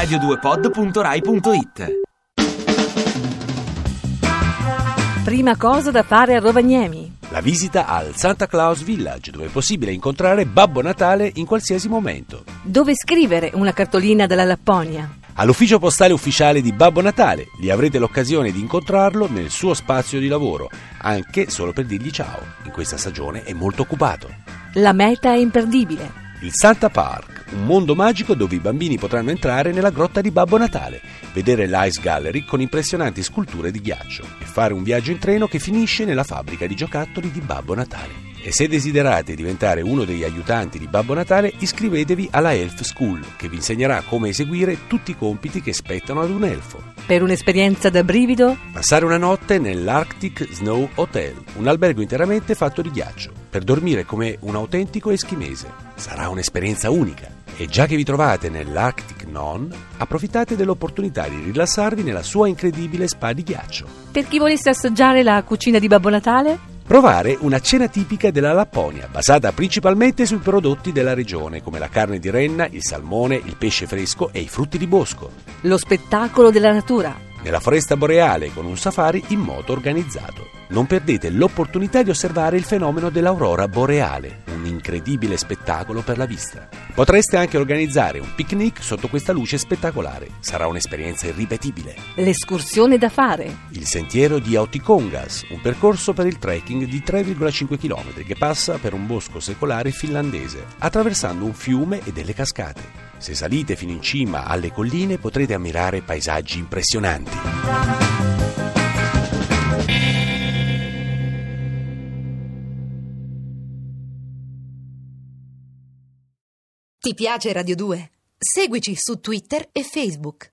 radio2pod.rai.it Prima cosa da fare a Rovagnemi. La visita al Santa Claus Village, dove è possibile incontrare Babbo Natale in qualsiasi momento. Dove scrivere una cartolina dalla Lapponia. All'ufficio postale ufficiale di Babbo Natale, lì avrete l'occasione di incontrarlo nel suo spazio di lavoro, anche solo per dirgli ciao. In questa stagione è molto occupato. La meta è imperdibile. Il Santa Park, un mondo magico dove i bambini potranno entrare nella grotta di Babbo Natale, vedere l'Ice Gallery con impressionanti sculture di ghiaccio e fare un viaggio in treno che finisce nella fabbrica di giocattoli di Babbo Natale. E se desiderate diventare uno degli aiutanti di Babbo Natale, iscrivetevi alla Elf School, che vi insegnerà come eseguire tutti i compiti che spettano ad un elfo. Per un'esperienza da brivido, Passare una notte nell'Arctic Snow Hotel, un albergo interamente fatto di ghiaccio, per dormire come un autentico eschimese. Sarà un'esperienza unica. E già che vi trovate nell'Arctic Non, approfittate dell'opportunità di rilassarvi nella sua incredibile spa di ghiaccio. per chi volesse assaggiare la cucina di Babbo Natale, Provare una cena tipica della Lapponia, basata principalmente sui prodotti della regione, come la carne di renna, il salmone, il pesce fresco e i frutti di bosco. lo spettacolo della natura. Nella foresta boreale con un safari in moto organizzato. Non perdete l'opportunità di osservare il fenomeno dell'aurora boreale, un incredibile spettacolo per la vista. Potreste anche organizzare un picnic sotto questa luce spettacolare. Sarà un'esperienza irripetibile. L'escursione da fare. Il sentiero di Autikongas, un percorso per il trekking di 3,5 km che passa per un bosco secolare finlandese, attraversando un fiume e delle cascate. Se salite fino in cima alle colline potrete ammirare paesaggi impressionanti. Ti piace Radio 2? Seguici su Twitter e Facebook.